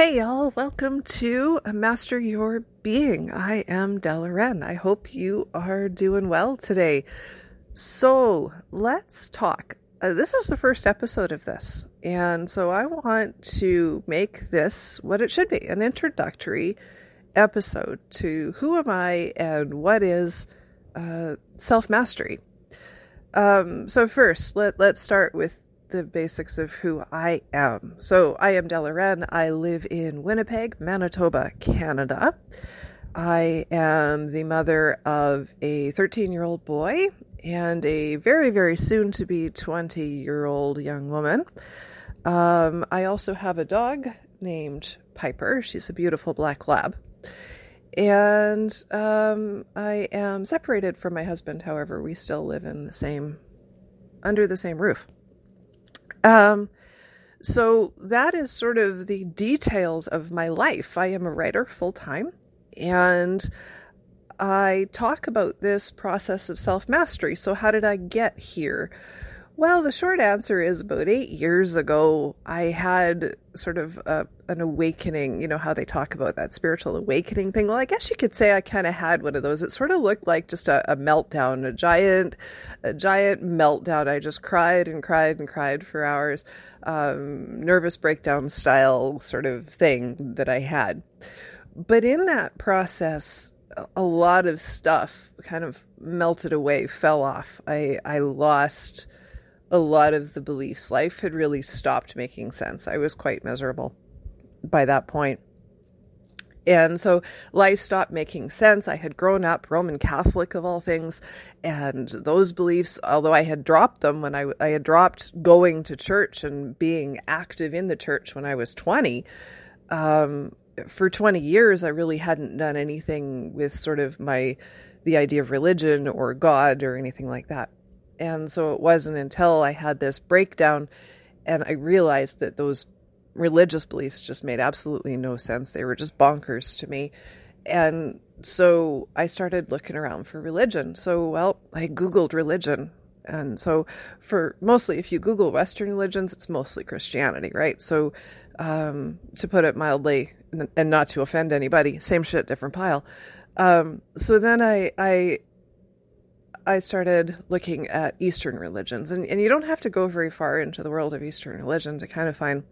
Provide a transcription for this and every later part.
Hey, y'all, welcome to Master Your Being. I am Della Wren. I hope you are doing well today. So, let's talk. Uh, this is the first episode of this, and so I want to make this what it should be an introductory episode to who am I and what is uh, self mastery. Um, so, first, let, let's start with the basics of who I am. So, I am Della Wren. I live in Winnipeg, Manitoba, Canada. I am the mother of a 13 year old boy and a very, very soon to be 20 year old young woman. Um, I also have a dog named Piper. She's a beautiful black lab. And um, I am separated from my husband, however, we still live in the same, under the same roof. Um, so that is sort of the details of my life. I am a writer full time, and I talk about this process of self mastery. So, how did I get here? Well, the short answer is about eight years ago, I had sort of a, an awakening. You know how they talk about that spiritual awakening thing? Well, I guess you could say I kind of had one of those. It sort of looked like just a, a meltdown, a giant, a giant meltdown. I just cried and cried and cried for hours, um, nervous breakdown style sort of thing that I had. But in that process, a lot of stuff kind of melted away, fell off. I, I lost a lot of the beliefs. Life had really stopped making sense. I was quite miserable by that point. And so life stopped making sense. I had grown up Roman Catholic of all things, and those beliefs, although I had dropped them when I, I had dropped going to church and being active in the church when I was 20, um, for 20 years, I really hadn't done anything with sort of my, the idea of religion or God or anything like that. And so it wasn't until I had this breakdown and I realized that those religious beliefs just made absolutely no sense. They were just bonkers to me. And so I started looking around for religion. So, well, I Googled religion. And so, for mostly, if you Google Western religions, it's mostly Christianity, right? So, um, to put it mildly, and not to offend anybody, same shit, different pile. Um, so then I, I I started looking at Eastern religions, and, and you don't have to go very far into the world of Eastern religion to kind of find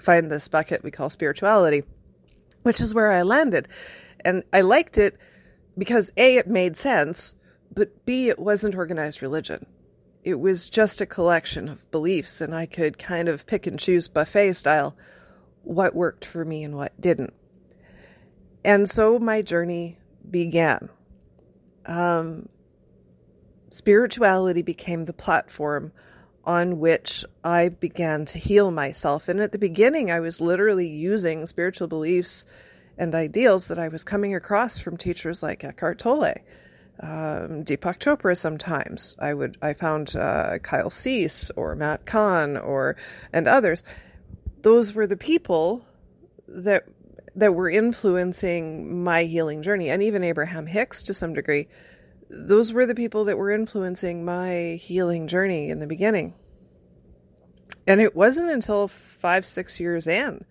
find this bucket we call spirituality, which is where I landed, and I liked it because a it made sense, but b it wasn't organized religion. It was just a collection of beliefs, and I could kind of pick and choose buffet style what worked for me and what didn't. And so my journey began. Um, spirituality became the platform on which I began to heal myself. And at the beginning, I was literally using spiritual beliefs and ideals that I was coming across from teachers like Eckhart Tolle, um, Deepak Chopra. Sometimes I would I found uh, Kyle Cease or Matt Kahn or and others. Those were the people that that were influencing my healing journey, and even Abraham Hicks to some degree those were the people that were influencing my healing journey in the beginning. And it wasn't until five, six years in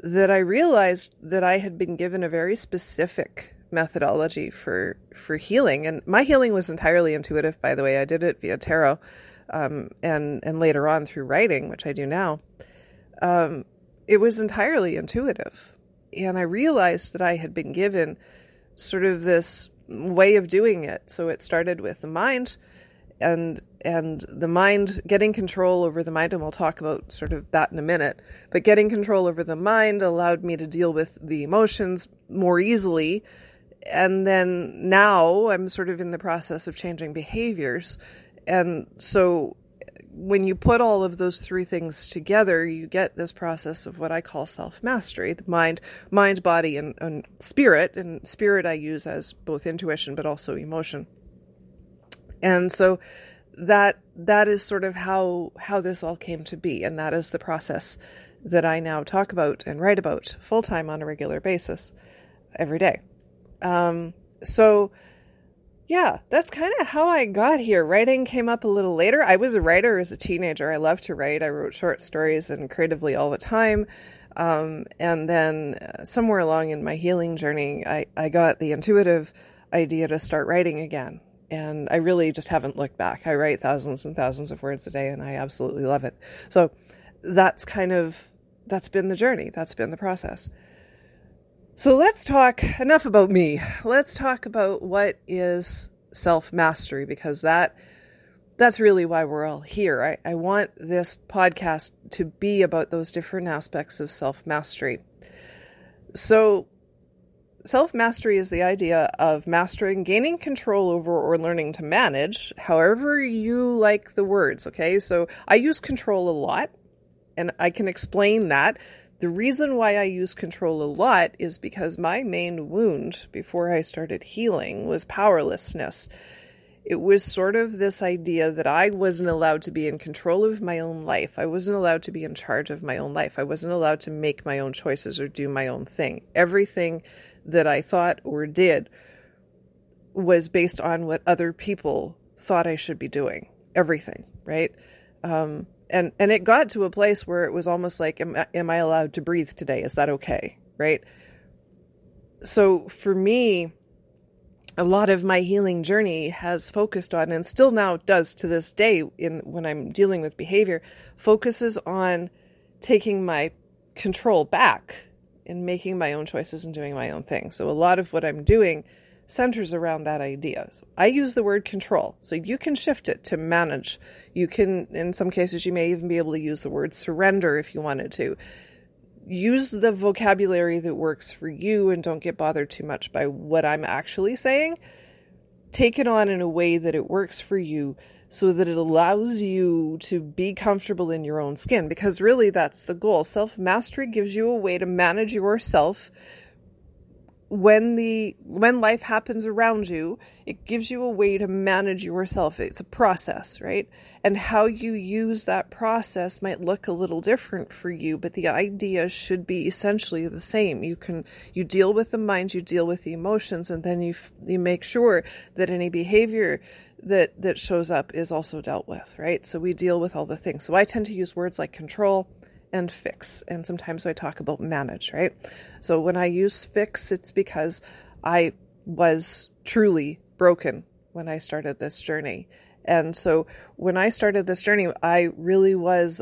that I realized that I had been given a very specific methodology for for healing. And my healing was entirely intuitive, by the way. I did it via tarot, um, and and later on through writing, which I do now. Um, it was entirely intuitive, and I realized that I had been given sort of this way of doing it. So it started with the mind and and the mind getting control over the mind and we'll talk about sort of that in a minute. But getting control over the mind allowed me to deal with the emotions more easily. And then now I'm sort of in the process of changing behaviors. And so when you put all of those three things together, you get this process of what I call self mastery the mind, mind, body, and, and spirit. And spirit I use as both intuition but also emotion. And so that that is sort of how how this all came to be and that is the process that I now talk about and write about full time on a regular basis every day. Um, so yeah, that's kind of how I got here. Writing came up a little later. I was a writer as a teenager. I loved to write. I wrote short stories and creatively all the time. Um, and then uh, somewhere along in my healing journey, I, I got the intuitive idea to start writing again. And I really just haven't looked back. I write thousands and thousands of words a day and I absolutely love it. So that's kind of, that's been the journey. That's been the process. So let's talk enough about me. Let's talk about what is self mastery because that that's really why we're all here. I, I want this podcast to be about those different aspects of self mastery. So, self mastery is the idea of mastering, gaining control over, or learning to manage, however you like the words. Okay, so I use control a lot, and I can explain that. The reason why I use control a lot is because my main wound before I started healing was powerlessness it was sort of this idea that I wasn't allowed to be in control of my own life. I wasn't allowed to be in charge of my own life. I wasn't allowed to make my own choices or do my own thing. Everything that I thought or did was based on what other people thought I should be doing. Everything, right? Um, and and it got to a place where it was almost like, am, am I allowed to breathe today? Is that okay? Right? So for me, a lot of my healing journey has focused on and still now does to this day in when I'm dealing with behavior focuses on taking my control back and making my own choices and doing my own thing. So a lot of what I'm doing centers around that idea. So I use the word control. So you can shift it to manage. You can in some cases you may even be able to use the word surrender if you wanted to use the vocabulary that works for you and don't get bothered too much by what I'm actually saying. Take it on in a way that it works for you so that it allows you to be comfortable in your own skin because really that's the goal. Self mastery gives you a way to manage yourself when the when life happens around you it gives you a way to manage yourself. It's a process right? And how you use that process might look a little different for you but the idea should be essentially the same. You can you deal with the mind you deal with the emotions and then you you make sure that any behavior that that shows up is also dealt with right? So we deal with all the things. So i tend to use words like control and fix. And sometimes I talk about manage, right? So when I use fix, it's because I was truly broken when I started this journey. And so when I started this journey, I really was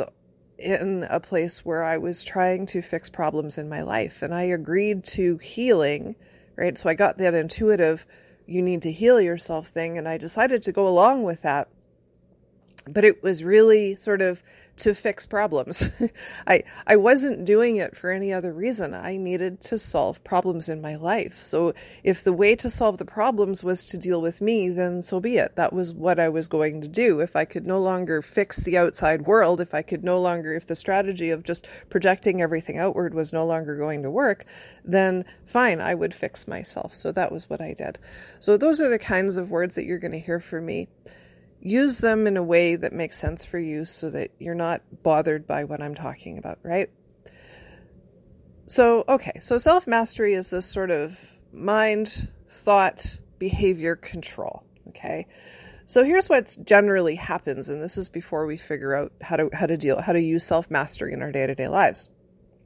in a place where I was trying to fix problems in my life. And I agreed to healing, right? So I got that intuitive, you need to heal yourself thing. And I decided to go along with that. But it was really sort of to fix problems. I I wasn't doing it for any other reason. I needed to solve problems in my life. So if the way to solve the problems was to deal with me, then so be it. That was what I was going to do. If I could no longer fix the outside world, if I could no longer if the strategy of just projecting everything outward was no longer going to work, then fine, I would fix myself. So that was what I did. So those are the kinds of words that you're going to hear from me use them in a way that makes sense for you so that you're not bothered by what I'm talking about, right? So, okay, so self mastery is this sort of mind, thought, behavior control, okay? So here's what generally happens, and this is before we figure out how to how to deal how to use self mastery in our day to day lives.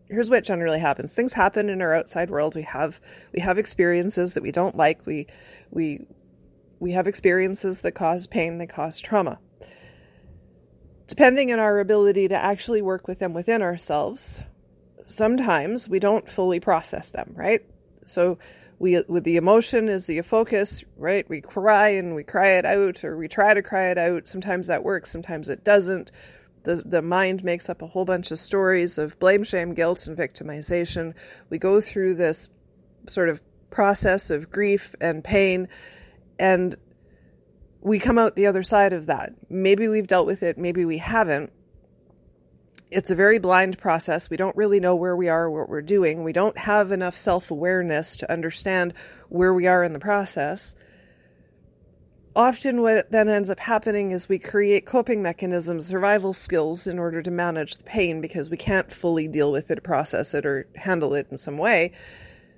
Here's what generally happens: things happen in our outside world. We have we have experiences that we don't like. We we we have experiences that cause pain, that cause trauma. Depending on our ability to actually work with them within ourselves, sometimes we don't fully process them, right? So we with the emotion is the focus, right? We cry and we cry it out or we try to cry it out. Sometimes that works, sometimes it doesn't. The the mind makes up a whole bunch of stories of blame, shame, guilt and victimization. We go through this sort of process of grief and pain and we come out the other side of that. Maybe we've dealt with it, maybe we haven't. It's a very blind process. We don't really know where we are, what we're doing. We don't have enough self awareness to understand where we are in the process. Often, what then ends up happening is we create coping mechanisms, survival skills in order to manage the pain because we can't fully deal with it, process it, or handle it in some way.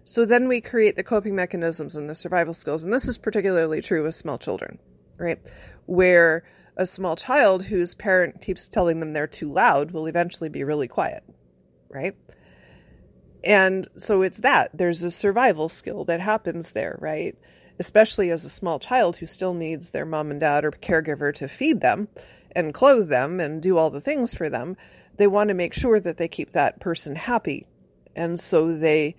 So then we create the coping mechanisms and the survival skills. And this is particularly true with small children, right? Where a small child whose parent keeps telling them they're too loud will eventually be really quiet, right? And so it's that. There's a survival skill that happens there, right? Especially as a small child who still needs their mom and dad or caregiver to feed them and clothe them and do all the things for them. They want to make sure that they keep that person happy. And so they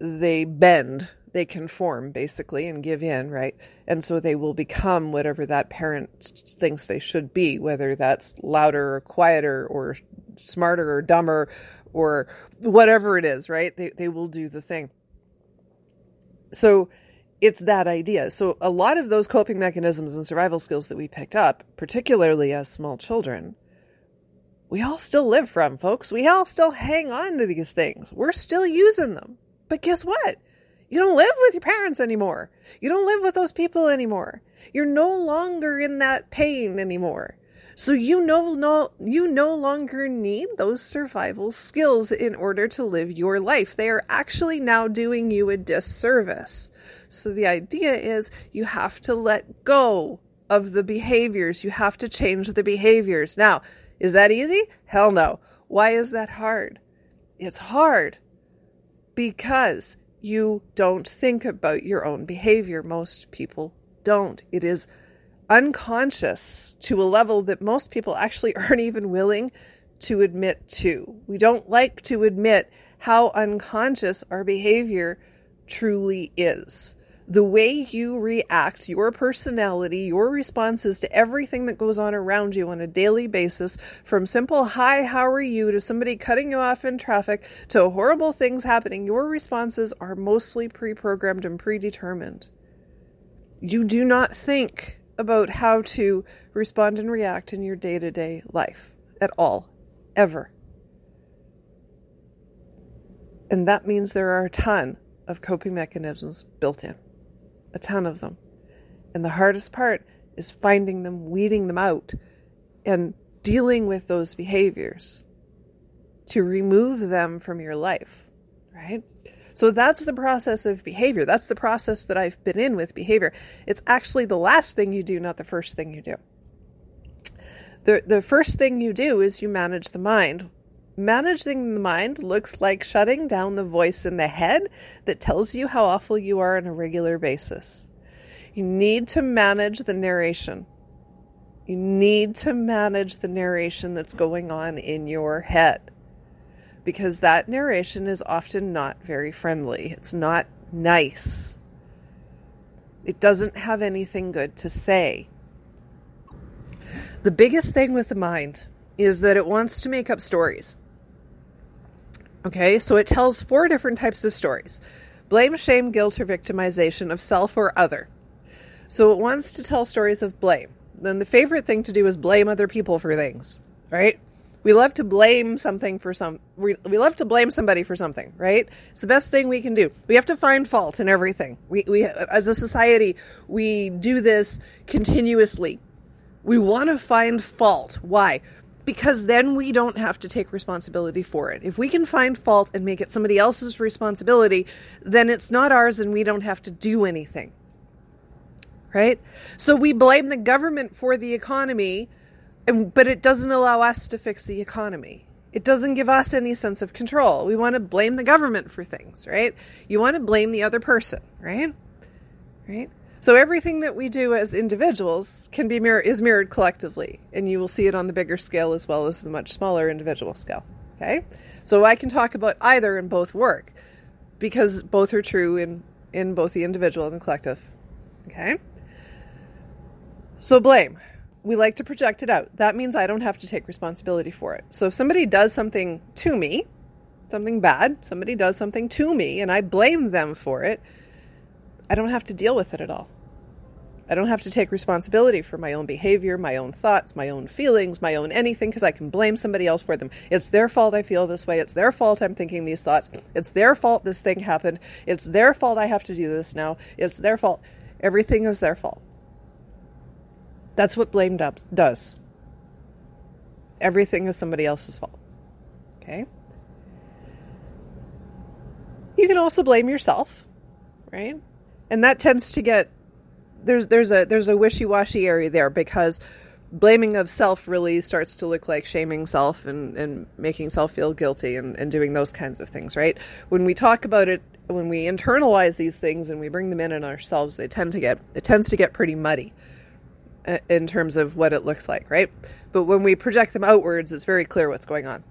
they bend, they conform basically and give in, right? And so they will become whatever that parent thinks they should be, whether that's louder or quieter or smarter or dumber or whatever it is, right? They, they will do the thing. So it's that idea. So a lot of those coping mechanisms and survival skills that we picked up, particularly as small children, we all still live from, folks. We all still hang on to these things. We're still using them. But guess what? You don't live with your parents anymore. You don't live with those people anymore. You're no longer in that pain anymore. So you no, no you no longer need those survival skills in order to live your life. They are actually now doing you a disservice. So the idea is you have to let go of the behaviors. You have to change the behaviors. Now, is that easy? Hell no. Why is that hard? It's hard because you don't think about your own behavior. Most people don't. It is unconscious to a level that most people actually aren't even willing to admit to. We don't like to admit how unconscious our behavior truly is. The way you react, your personality, your responses to everything that goes on around you on a daily basis, from simple hi, how are you, to somebody cutting you off in traffic, to horrible things happening, your responses are mostly pre programmed and predetermined. You do not think about how to respond and react in your day to day life at all, ever. And that means there are a ton of coping mechanisms built in, a ton of them. And the hardest part is finding them, weeding them out, and dealing with those behaviors to remove them from your life, right? So that's the process of behavior. That's the process that I've been in with behavior. It's actually the last thing you do, not the first thing you do. The, the first thing you do is you manage the mind. Managing the mind looks like shutting down the voice in the head that tells you how awful you are on a regular basis. You need to manage the narration. You need to manage the narration that's going on in your head because that narration is often not very friendly. It's not nice. It doesn't have anything good to say. The biggest thing with the mind is that it wants to make up stories. Okay, so it tells four different types of stories. Blame, shame, guilt, or victimization of self or other. So it wants to tell stories of blame. Then the favorite thing to do is blame other people for things, right? we love to blame something for some we, we love to blame somebody for something right? It's the best thing we can do. We have to find fault in everything. We, we as a society we do this continuously. We want to find fault. Why because then we don't have to take responsibility for it if we can find fault and make it somebody else's responsibility then it's not ours and we don't have to do anything right so we blame the government for the economy but it doesn't allow us to fix the economy. It doesn't give us any sense of control. We want to blame the government for things, right? You want to blame the other person, right? Right? So everything that we do as individuals can be mirror is mirrored collectively, and you will see it on the bigger scale as well as the much smaller individual scale. Okay? So I can talk about either and both work because both are true in in both the individual and the collective. Okay? So blame we like to project it out. That means I don't have to take responsibility for it. So if somebody does something to me, something bad, somebody does something to me, and I blame them for it, I don't have to deal with it at all. I don't have to take responsibility for my own behavior, my own thoughts, my own feelings, my own anything, because I can blame somebody else for them. It's their fault I feel this way. It's their fault I'm thinking these thoughts. It's their fault this thing happened. It's their fault I have to do this now. It's their fault. Everything is their fault. That's what blame does. Everything is somebody else's fault. Okay? You can also blame yourself, right? And that tends to get there's there's a there's a wishy-washy area there because blaming of self really starts to look like shaming self and, and making self feel guilty and, and doing those kinds of things, right? When we talk about it, when we internalize these things and we bring them in in ourselves, they tend to get it tends to get pretty muddy uh, in terms of what it looks like, right? But when we project them outwards, it's very clear what's going on.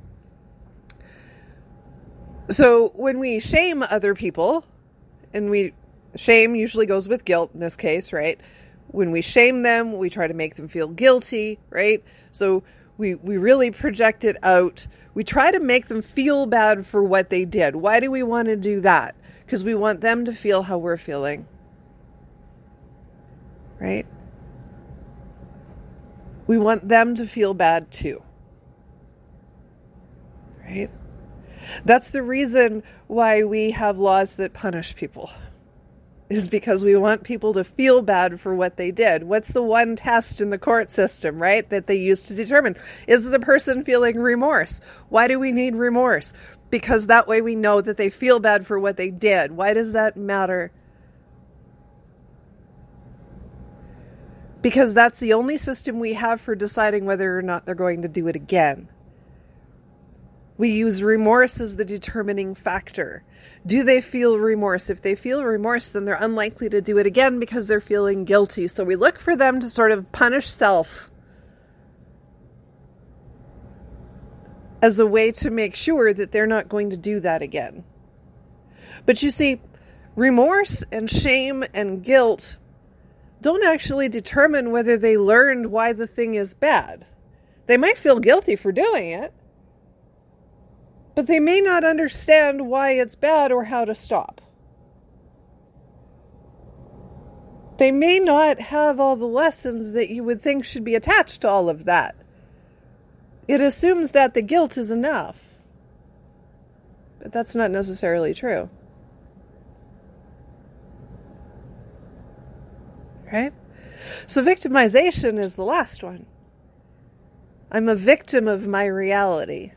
So when we shame other people, and we shame usually goes with guilt in this case, right? When we shame them, we try to make them feel guilty, right? So we we really project it out. We try to make them feel bad for what they did. Why do we want to do that? Because we want them to feel how we're feeling. Right? We want them to feel bad too. Right? That's the reason why we have laws that punish people. Is because we want people to feel bad for what they did. What's the one test in the court system, right, that they use to determine? Is the person feeling remorse? Why do we need remorse? Because that way we know that they feel bad for what they did. Why does that matter? Because that's the only system we have for deciding whether or not they're going to do it again. We use remorse as the determining factor. Do they feel remorse? If they feel remorse, then they're unlikely to do it again because they're feeling guilty. So we look for them to sort of punish self as a way to make sure that they're not going to do that again. But you see, remorse and shame and guilt don't actually determine whether they learned why the thing is bad. They might feel guilty for doing it, but they may not understand why it's bad or how to stop. They may not have all the lessons that you would think should be attached to all of that. It assumes that the guilt is enough. But that's not necessarily true. Right? So, victimization is the last one. I'm a victim of my reality.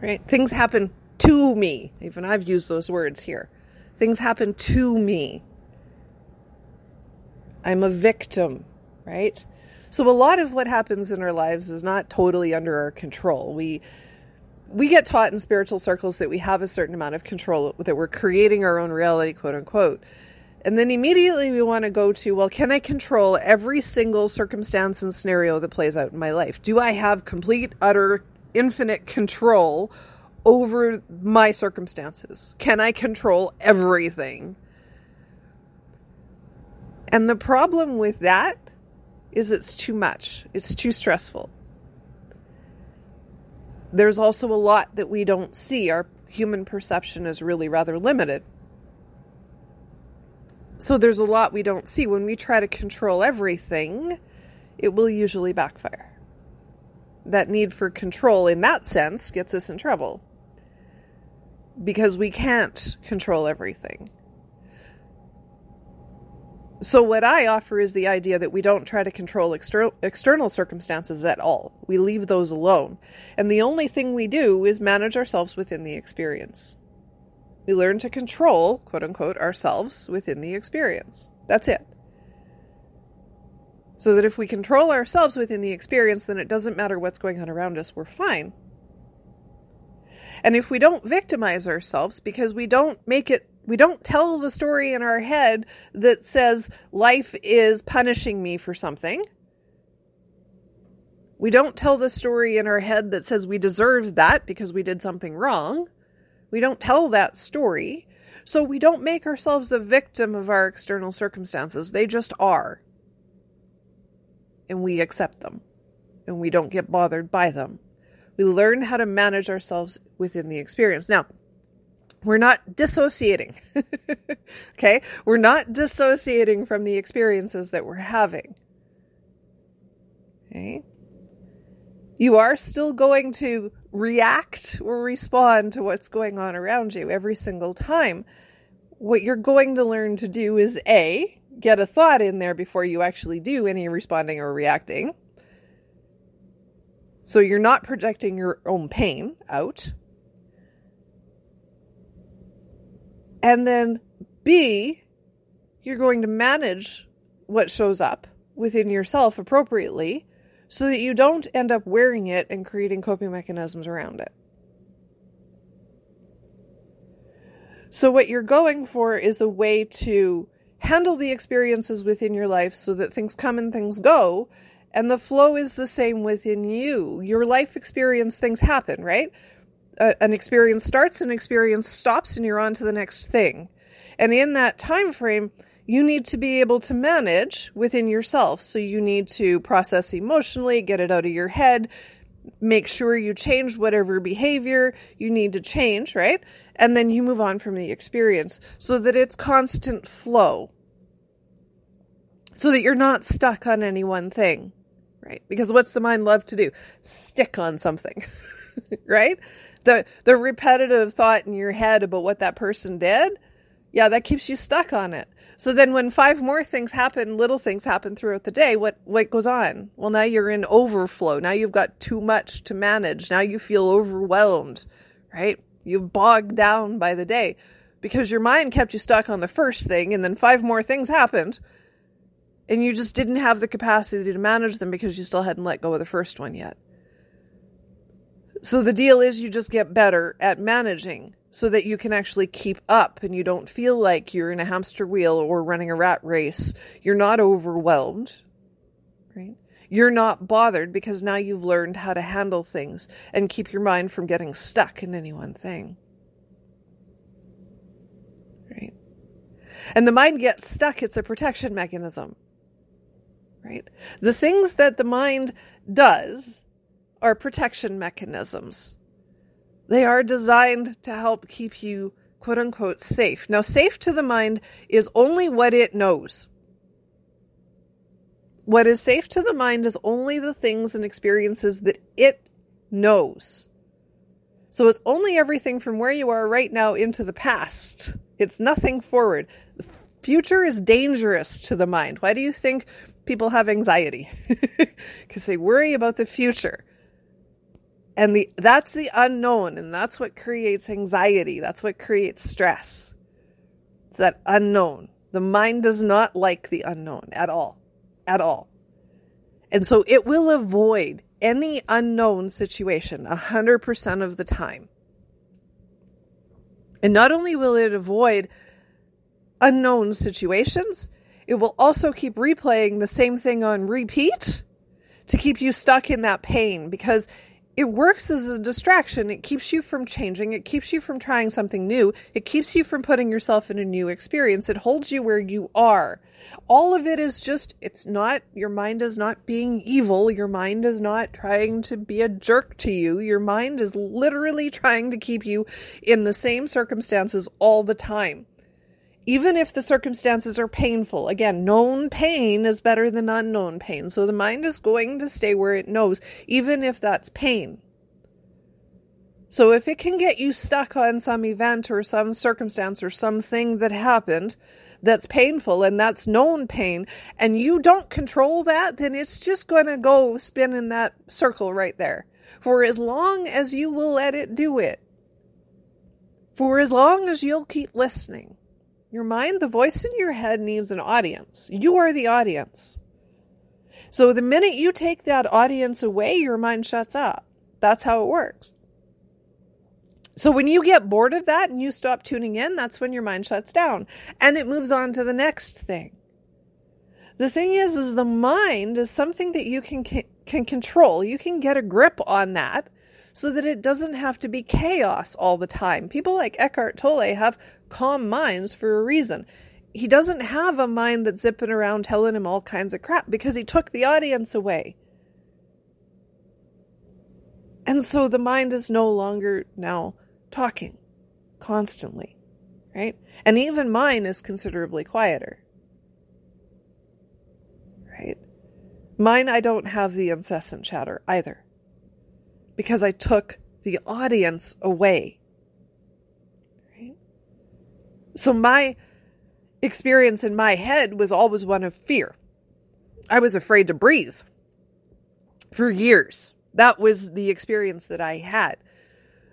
Right? Things happen to me. Even I've used those words here. Things happen to me. I'm a victim, right? So a lot of what happens in our lives is not totally under our control. We we get taught in spiritual circles that we have a certain amount of control, that we're creating our own reality, quote unquote. And then immediately we want to go to, well, can I control every single circumstance and scenario that plays out in my life? Do I have complete, utter infinite control over my circumstances? Can I control everything? And the problem with that is it's too much. It's too stressful. There's also a lot that we don't see. Our human perception is really rather limited. So there's a lot we don't see. When we try to control everything, it will usually backfire that need for control in that sense gets us in trouble because we can't control everything. So, what I offer is the idea that we don't try to control exter- external circumstances at all. We leave those alone. And the only thing we do is manage ourselves within the experience. We learn to control, quote unquote, ourselves within the experience. That's it. So that if we control ourselves within the experience, then it doesn't matter what's going on around us, we're fine. And if we don't victimize ourselves because we don't make it, we don't tell the story in our head that says life is punishing me for something. We don't tell the story in our head that says we deserve that because we did something wrong. We don't tell that story. So we don't make ourselves a victim of our external circumstances. They just are and we accept them and we don't get bothered by them. We learn how to manage ourselves within the experience. Now, we're not dissociating. okay? We're not dissociating from the experiences that we're having. Okay? You are still going to react or respond to what's going on around you every single time. What you're going to learn to do is A, get a thought in there before you actually do any responding or reacting. So you're not projecting your own pain out. And then B, you're going to manage what shows up within yourself appropriately so that you don't end up wearing it and creating coping mechanisms around it. So, what you're going for is a way to handle the experiences within your life so that things come and things go. And the flow is the same within you. Your life experience, things happen, right? an experience starts, an experience stops, and you're on to the next thing. And in that time frame, you need to be able to manage within yourself. So you need to process emotionally, get it out of your head, make sure you change whatever behavior you need to change, right? And then you move on from the experience so that it's constant flow. So that you're not stuck on any one thing, right? Because what's the mind love to do? Stick on something, right? The the repetitive thought in your head about what that person did, yeah, that keeps you stuck on it. So then when five more things happen, little things happen throughout the day, what, what goes on? Well, now you're in overflow. Now you've got too much to manage. Now you feel overwhelmed, right? You've bogged down by the day because your mind kept you stuck on the first thing and then five more things happened and you just didn't have the capacity to manage them because you still hadn't let go of the first one yet. So the deal is you just get better at managing so that you can actually keep up and you don't feel like you're in a hamster wheel or running a rat race. You're not overwhelmed, right? You're not bothered because now you've learned how to handle things and keep your mind from getting stuck in any one thing. Right? And the mind gets stuck, it's a protection mechanism. Right? The things that the mind does are protection mechanisms. They are designed to help keep you quote unquote safe. Now, safe to the mind is only what it knows. What is safe to the mind is only the things and experiences that it knows. So it's only everything from where you are right now into the past. It's nothing forward. The future is dangerous to the mind. Why do you think people have anxiety? Because they worry about the future and the that's the unknown and that's what creates anxiety. That's what creates stress. It's that unknown. The mind does not like the unknown at all. At all. And so it will avoid any unknown situation 100% of the time. And not only will it avoid unknown situations it will also keep replaying the same thing on repeat to keep you stuck in that pain because it works as a distraction. It keeps you from changing. It keeps you from trying something new. It keeps you from putting yourself in a new experience. It holds you where you are. All of it is just, it's not, your mind is not being evil. Your mind is not trying to be a jerk to you. Your mind is literally trying to keep you in the same circumstances all the time even if the circumstances are painful. Again, known pain is better than unknown pain. So the mind is going to stay where it knows, even if that's pain. So if it can get you stuck on some event or some circumstance or something that happened that's painful and that's known pain, and you don't control that, then it's just going to go spin in that circle right there for as long as you will let it do it. For as long as you'll keep listening. Your mind, the voice in your head needs an audience. You are the audience. So the minute you take that audience away, your mind shuts up. That's how it works. So when you get bored of that and you stop tuning in, that's when your mind shuts down and it moves on to the next thing. The thing is, is the mind is something that you can, can control. You can get a grip on that so that it doesn't have to be chaos all the time. People like Eckhart Tolle have calm minds for a reason. He doesn't have a mind that's zipping around telling him all kinds of crap because he took the audience away. And so the mind is no longer now talking constantly, right? And even mine is considerably quieter, right? Mine, I don't have the incessant chatter either because I took the audience away. So my experience in my head was always one of fear. I was afraid to breathe for years. That was the experience that I had.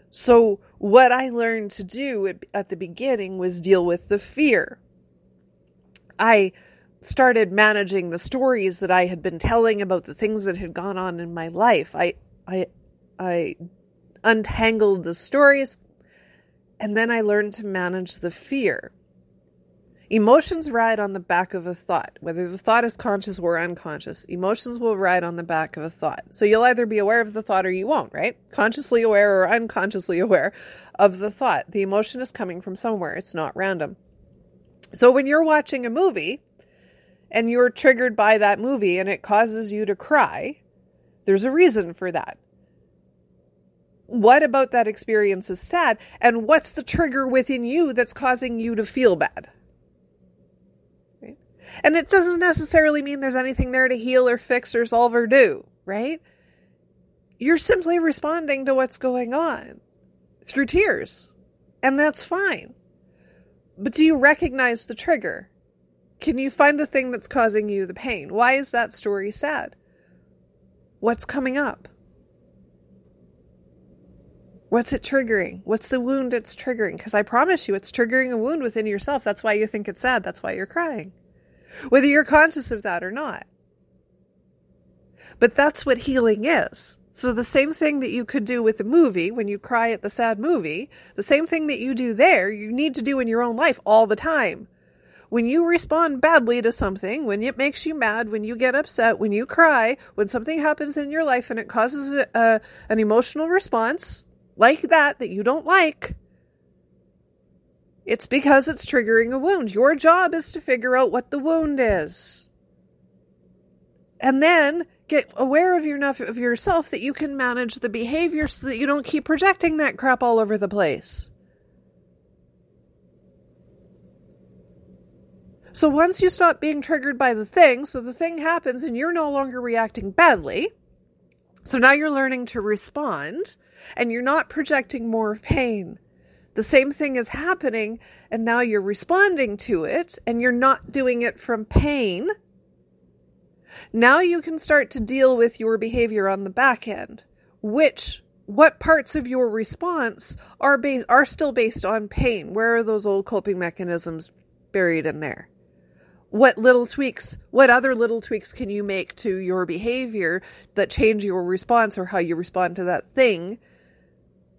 So, what I learned to do at, at the beginning was deal with the fear. I started managing the stories that I had been telling about the things that had gone on in my life. I I I untangled the stories and then I learned to manage the fear. Emotions ride on the back of a thought, whether the thought is conscious or unconscious. Emotions will ride on the back of a thought. So you'll either be aware of the thought or you won't, right? Consciously aware or unconsciously aware of the thought. The emotion is coming from somewhere, it's not random. So when you're watching a movie and you're triggered by that movie and it causes you to cry, there's a reason for that. What about that experience is sad? And what's the trigger within you that's causing you to feel bad? Right? And it doesn't necessarily mean there's anything there to heal or fix or solve or do, right? You're simply responding to what's going on through tears. And that's fine. But do you recognize the trigger? Can you find the thing that's causing you the pain? Why is that story sad? What's coming up? What's it triggering? What's the wound it's triggering? Because I promise you, it's triggering a wound within yourself. That's why you think it's sad. That's why you're crying. Whether you're conscious of that or not. But that's what healing is. So the same thing that you could do with a movie when you cry at the sad movie, the same thing that you do there, you need to do in your own life all the time. When you respond badly to something, when it makes you mad, when you get upset, when you cry, when something happens in your life and it causes a, an emotional response like that that you don't like, it's because it's triggering a wound. Your job is to figure out what the wound is. And then get aware of enough of yourself that you can manage the behavior so that you don't keep projecting that crap all over the place. So once you stop being triggered by the thing, so the thing happens and you're no longer reacting badly. So now you're learning to respond and you're not projecting more pain. The same thing is happening and now you're responding to it and you're not doing it from pain now you can start to deal with your behavior on the back end. Which what parts of your response are based are still based on pain? Where are those old coping mechanisms buried in there? What little tweaks, what other little tweaks can you make to your behavior that change your response or how you respond to that thing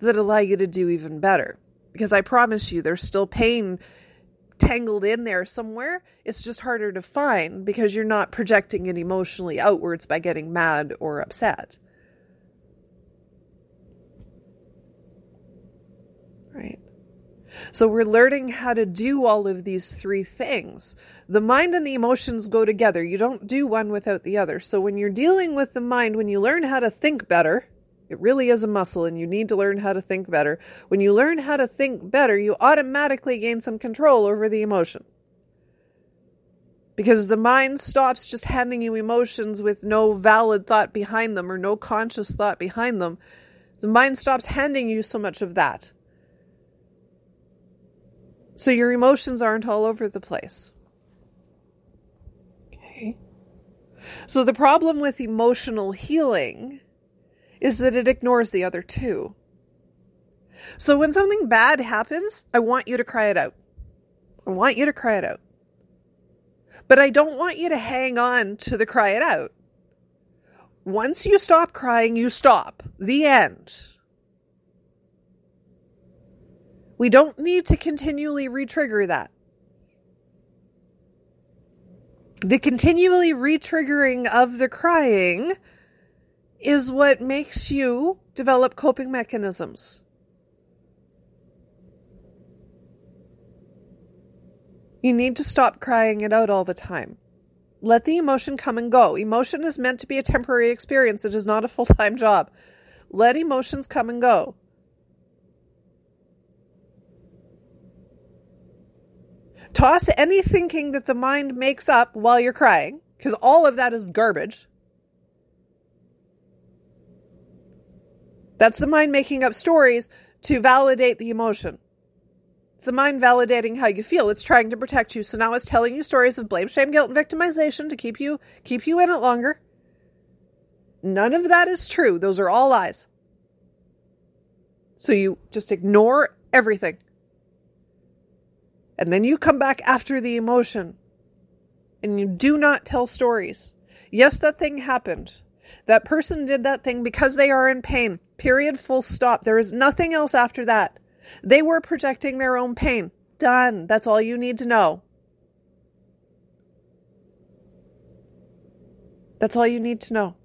that allow you to do even better? Because I promise you, there's still pain tangled in there somewhere. It's just harder to find because you're not projecting it emotionally outwards by getting mad or upset. Right. So we're learning how to do all of these three things. The mind and the emotions go together. You don't do one without the other. So when you're dealing with the mind, when you learn how to think better, it really is a muscle and you need to learn how to think better. When you learn how to think better, you automatically gain some control over the emotion. Because the mind stops just handing you emotions with no valid thought behind them or no conscious thought behind them. The mind stops handing you so much of that. So your emotions aren't all over the place. Okay. So the problem with emotional healing is that it ignores the other two. So when something bad happens, I want you to cry it out. I want you to cry it out. But I don't want you to hang on to the cry it out. Once you stop crying, you stop. The end. We don't need to continually retrigger that. The continually retriggering of the crying is what makes you develop coping mechanisms. You need to stop crying it out all the time. Let the emotion come and go. Emotion is meant to be a temporary experience, it is not a full time job. Let emotions come and go. Toss any thinking that the mind makes up while you're crying, because all of that is garbage. That's the mind making up stories to validate the emotion. It's the mind validating how you feel. It's trying to protect you. So now it's telling you stories of blame, shame, guilt, and victimization to keep you keep you in it longer. None of that is true. Those are all lies. So you just ignore everything. And then you come back after the emotion and you do not tell stories. Yes, that thing happened. That person did that thing because they are in pain. Period. Full stop. There is nothing else after that. They were projecting their own pain. Done. That's all you need to know. That's all you need to know.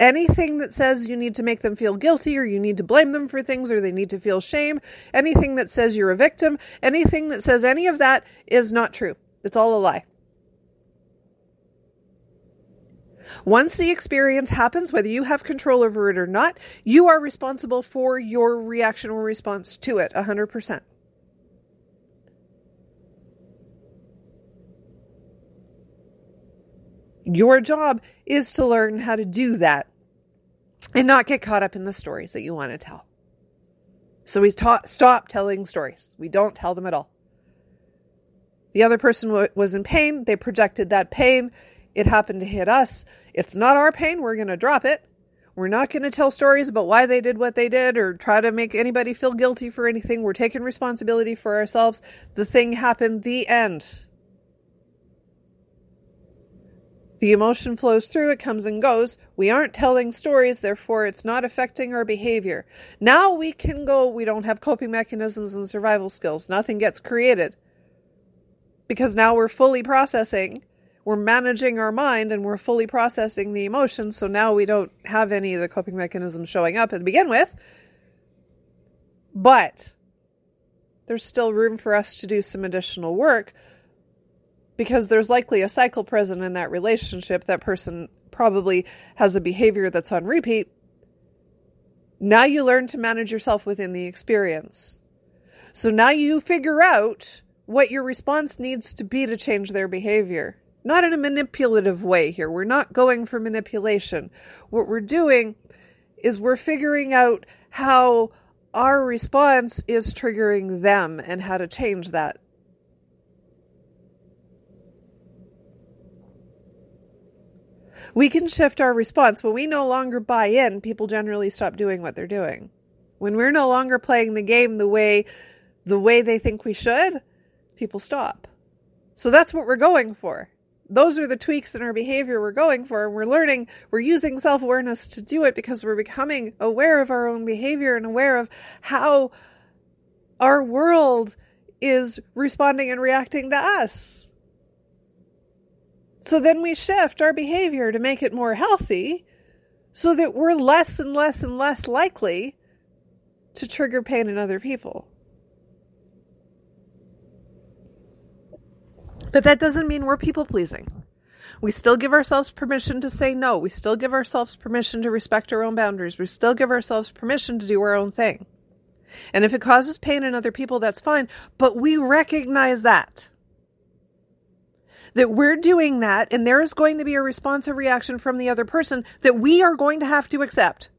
anything that says you need to make them feel guilty or you need to blame them for things or they need to feel shame, anything that says you're a victim, anything that says any of that is not true. It's all a lie. Once the experience happens, whether you have control over it or not, you are responsible for your reaction or response to it 100%. Your job is to learn how to do that and not get caught up in the stories that you want to tell. So we ta- stop telling stories. We don't tell them at all. The other person w- was in pain. They projected that pain. It happened to hit us. It's not our pain. We're going to drop it. We're not going to tell stories about why they did what they did or try to make anybody feel guilty for anything. We're taking responsibility for ourselves. The thing happened. The end. The emotion flows through, it comes and goes. We aren't telling stories, therefore, it's not affecting our behavior. Now we can go, we don't have coping mechanisms and survival skills. Nothing gets created. Because now we're fully processing, we're managing our mind, and we're fully processing the emotions, so now we don't have any of the coping mechanisms showing up to begin with. But there's still room for us to do some additional work because there's likely a cycle present in that relationship. That person probably has a behavior that's on repeat. Now you learn to manage yourself within the experience. So now you figure out what your response needs to be to change their behavior. Not in a manipulative way here. We're not going for manipulation. What we're doing is we're figuring out how our response is triggering them and how to change that we can shift our response. When we no longer buy in, people generally stop doing what they're doing. When we're no longer playing the game the way the way they think we should, people stop. So that's what we're going for. Those are the tweaks in our behavior we're going for. And we're learning, we're using self awareness to do it because we're becoming aware of our own behavior and aware of how our world is responding and reacting to us. So then we shift our behavior to make it more healthy so that we're less and less and less likely to trigger pain in other people. But that doesn't mean we're people pleasing. We still give ourselves permission to say no. We still give ourselves permission to respect our own boundaries. We still give ourselves permission to do our own thing. And if it causes pain in other people, that's fine. But we recognize that that we're doing that and there is going to be a responsive reaction from the other person that we are going to have to accept.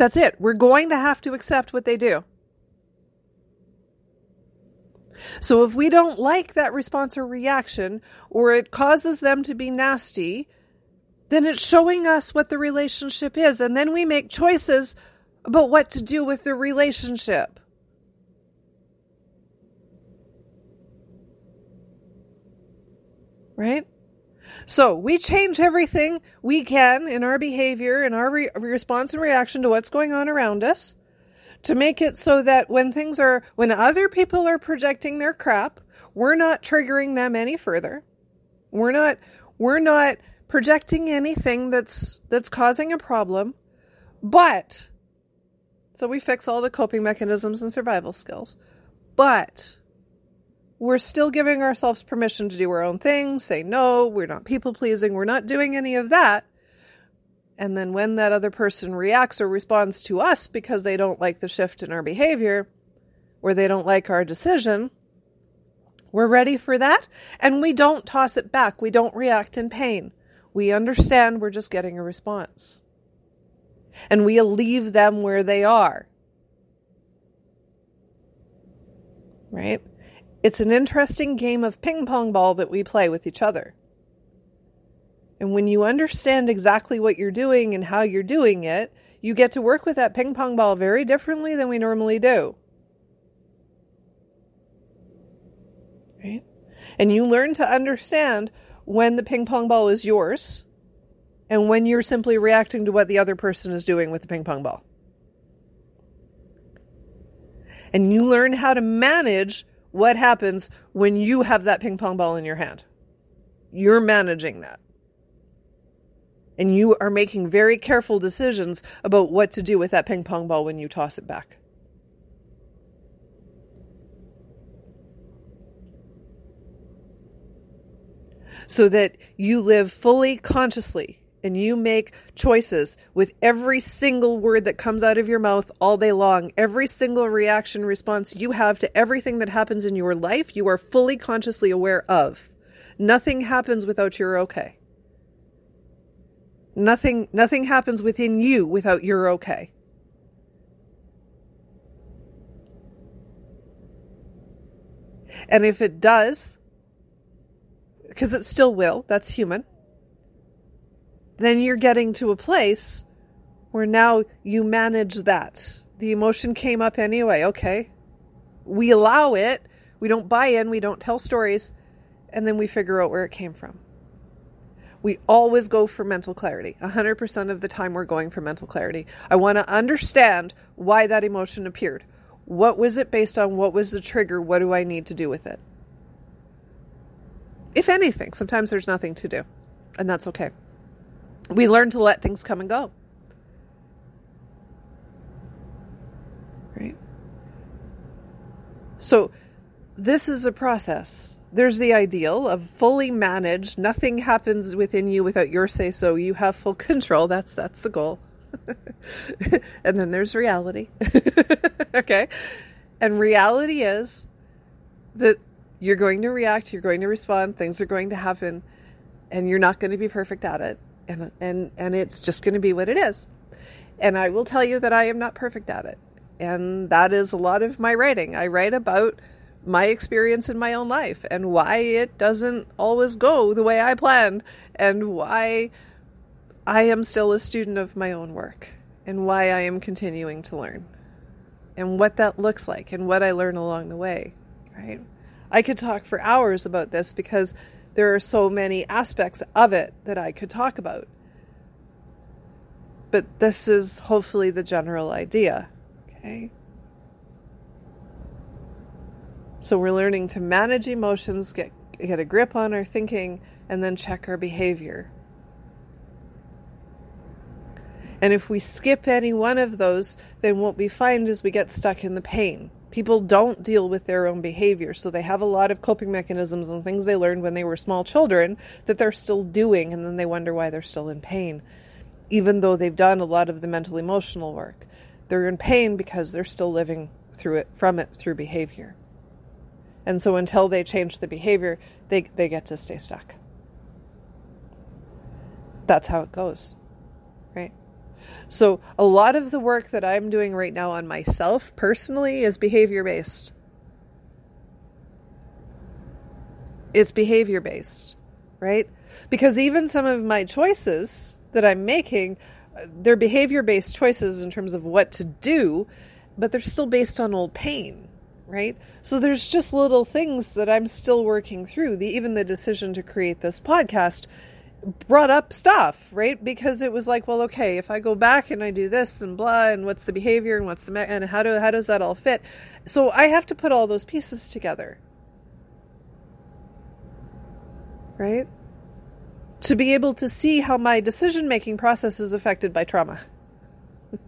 That's it. We're going to have to accept what they do. So if we don't like that response or reaction, or it causes them to be nasty, then it's showing us what the relationship is. And then we make choices about what to do with the relationship. Right? So we change everything we can in our behavior and our re- response and reaction to what's going on around us to make it so that when things are, when other people are projecting their crap, we're not triggering them any further. We're not, we're not projecting anything that's, that's causing a problem. But so we fix all the coping mechanisms and survival skills. But we're still giving ourselves permission to do our own thing, say no, we're not people pleasing, we're not doing any of that. And then when that other person reacts or responds to us because they don't like the shift in our behavior or they don't like our decision, we're ready for that and we don't toss it back. We don't react in pain. We understand we're just getting a response and we leave them where they are. Right? It's an interesting game of ping pong ball that we play with each other. And when you understand exactly what you're doing and how you're doing it, you get to work with that ping pong ball very differently than we normally do. Right? And you learn to understand when the ping pong ball is yours and when you're simply reacting to what the other person is doing with the ping pong ball. And you learn how to manage what happens when you have that ping pong ball in your hand. You're managing that. And you are making very careful decisions about what to do with that ping pong ball when you toss it back. So that you live fully consciously and you make choices with every single word that comes out of your mouth all day long, every single reaction response you have to everything that happens in your life, you are fully consciously aware of. Nothing happens without your okay. Nothing nothing happens within you without your okay. And if it does, because it still will, that's human then you're getting to a place where now you manage that. The emotion came up anyway. Okay. We allow it. We don't buy in. We don't tell stories. And then we figure out where it came from. We always go for mental clarity. 100% of the time, we're going for mental clarity. I want to understand why that emotion appeared. What was it based on? What was the trigger? What do I need to do with it? If anything, sometimes there's nothing to do, and that's okay we learn to let things come and go. Right? So, this is a process. There's the ideal of fully managed. Nothing happens within you without your say so. You have full control. That's that's the goal. and then there's reality. okay? And reality is that you're going to react, you're going to respond, things are going to happen, and you're not going to be perfect at it and and and it's just going to be what it is. And I will tell you that I am not perfect at it. And that is a lot of my writing. I write about my experience in my own life and why it doesn't always go the way I planned and why I am still a student of my own work and why I am continuing to learn and what that looks like and what I learn along the way, right? I could talk for hours about this because there are so many aspects of it that I could talk about. But this is hopefully the general idea. Okay. So we're learning to manage emotions, get get a grip on our thinking, and then check our behavior. And if we skip any one of those, then what we find is we get stuck in the pain people don't deal with their own behavior. So they have a lot of coping mechanisms and things they learned when they were small children that they're still doing, and then they wonder why they're still in pain, even though they've done a lot of the mental emotional work. They're in pain because they're still living through it from it through behavior. And so until they change the behavior, they, they get to stay stuck. That's how it goes. So, a lot of the work that I'm doing right now on myself personally is behavior based. It's behavior based, right? Because even some of my choices that I'm making, they're behavior based choices in terms of what to do, but they're still based on old pain, right? So there's just little things that I'm still working through. The even the decision to create this podcast brought up stuff, right? Because it was like, well, okay, if I go back and I do this and blah, and what's the behavior and what's the me- and how do how does that all fit? So I have to put all those pieces together, right? To be able to see how my decision making process is affected by trauma,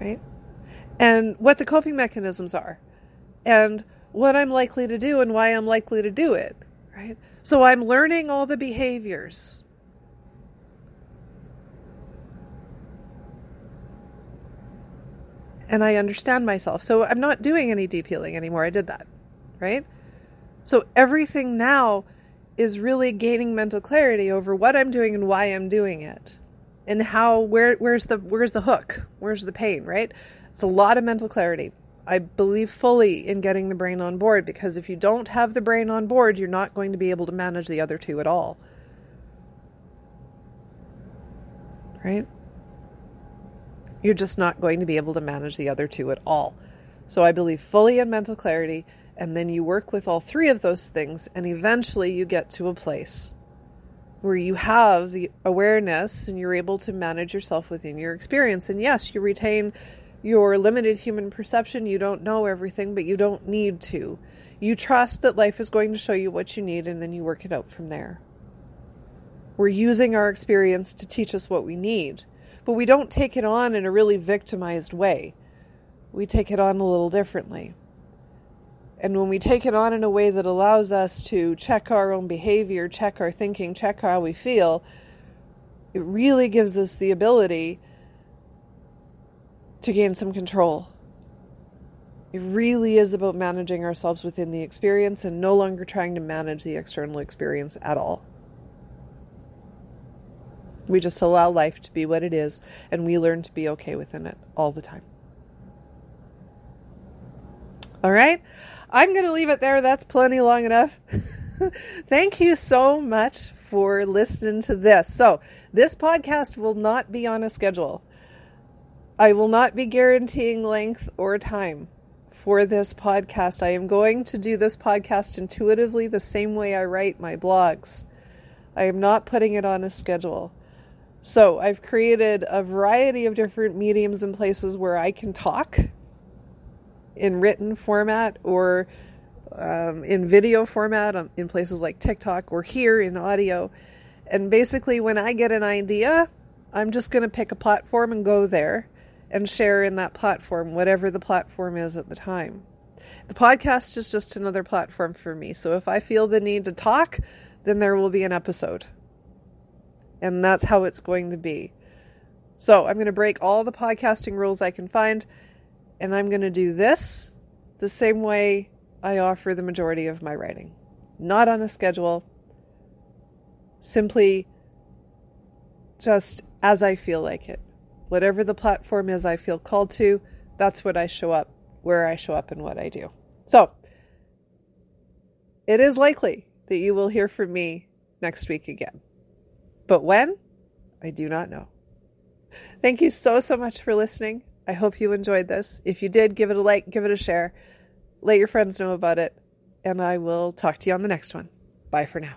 right? And what the coping mechanisms are, and what I'm likely to do and why I'm likely to do it, right? So I'm learning all the behaviors. And I understand myself. So I'm not doing any deep healing anymore. I did that, right? So everything now is really gaining mental clarity over what I'm doing and why I'm doing it. And how where where's the where's the hook? Where's the pain, right? It's a lot of mental clarity. I believe fully in getting the brain on board because if you don't have the brain on board, you're not going to be able to manage the other two at all. Right? You're just not going to be able to manage the other two at all. So I believe fully in mental clarity, and then you work with all three of those things, and eventually you get to a place where you have the awareness and you're able to manage yourself within your experience. And yes, you retain your limited human perception. You don't know everything, but you don't need to. You trust that life is going to show you what you need, and then you work it out from there. We're using our experience to teach us what we need, but we don't take it on in a really victimized way. We take it on a little differently. And when we take it on in a way that allows us to check our own behavior, check our thinking, check how we feel, it really gives us the ability to gain some control. It really is about managing ourselves within the experience and no longer trying to manage the external experience at all. We just allow life to be what it is and we learn to be okay within it all the time. All right. I'm going to leave it there. That's plenty long enough. Thank you so much for listening to this. So, this podcast will not be on a schedule. I will not be guaranteeing length or time for this podcast. I am going to do this podcast intuitively the same way I write my blogs. I am not putting it on a schedule. So, I've created a variety of different mediums and places where I can talk in written format or um, in video format um, in places like TikTok or here in audio. And basically, when I get an idea, I'm just going to pick a platform and go there and share in that platform, whatever the platform is at the time. The podcast is just another platform for me. So if I feel the need to talk, then there will be an episode. And that's how it's going to be. So I'm going to break all the podcasting rules I can find and I'm going to do this the same way I offer the majority of my writing. Not on a schedule, simply just as I feel like it. Whatever the platform is I feel called to, that's what I show up, where I show up, and what I do. So, it is likely that you will hear from me next week again. But when? I do not know. Thank you so, so much for listening. I hope you enjoyed this. If you did, give it a like, give it a share, let your friends know about it, and I will talk to you on the next one. Bye for now.